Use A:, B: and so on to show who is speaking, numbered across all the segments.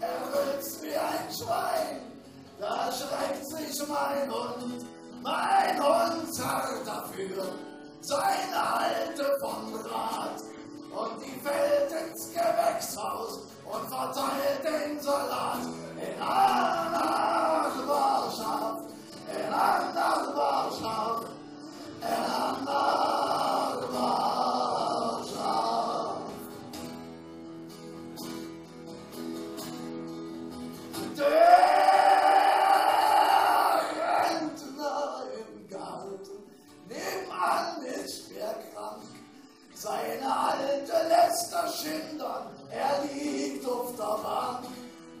A: Er ritzt wie ein Schwein, da schreckt sich mein Hund, mein Hund! Seine Alte lässt das schindern, er liegt auf der Bank.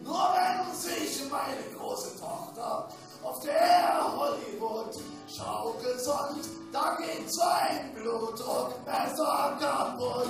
A: Nur wenn sich meine große Tochter auf der Hollywood schaukelt, sonst da geht sein Blutdruck besser kaputt.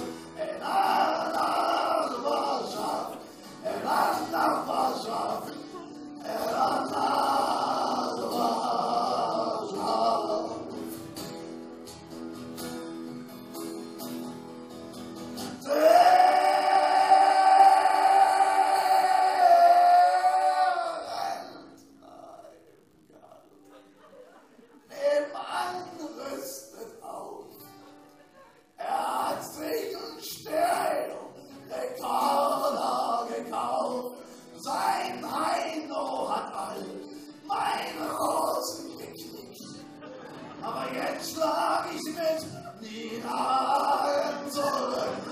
A: schlag ich sie mit niemandem sollen.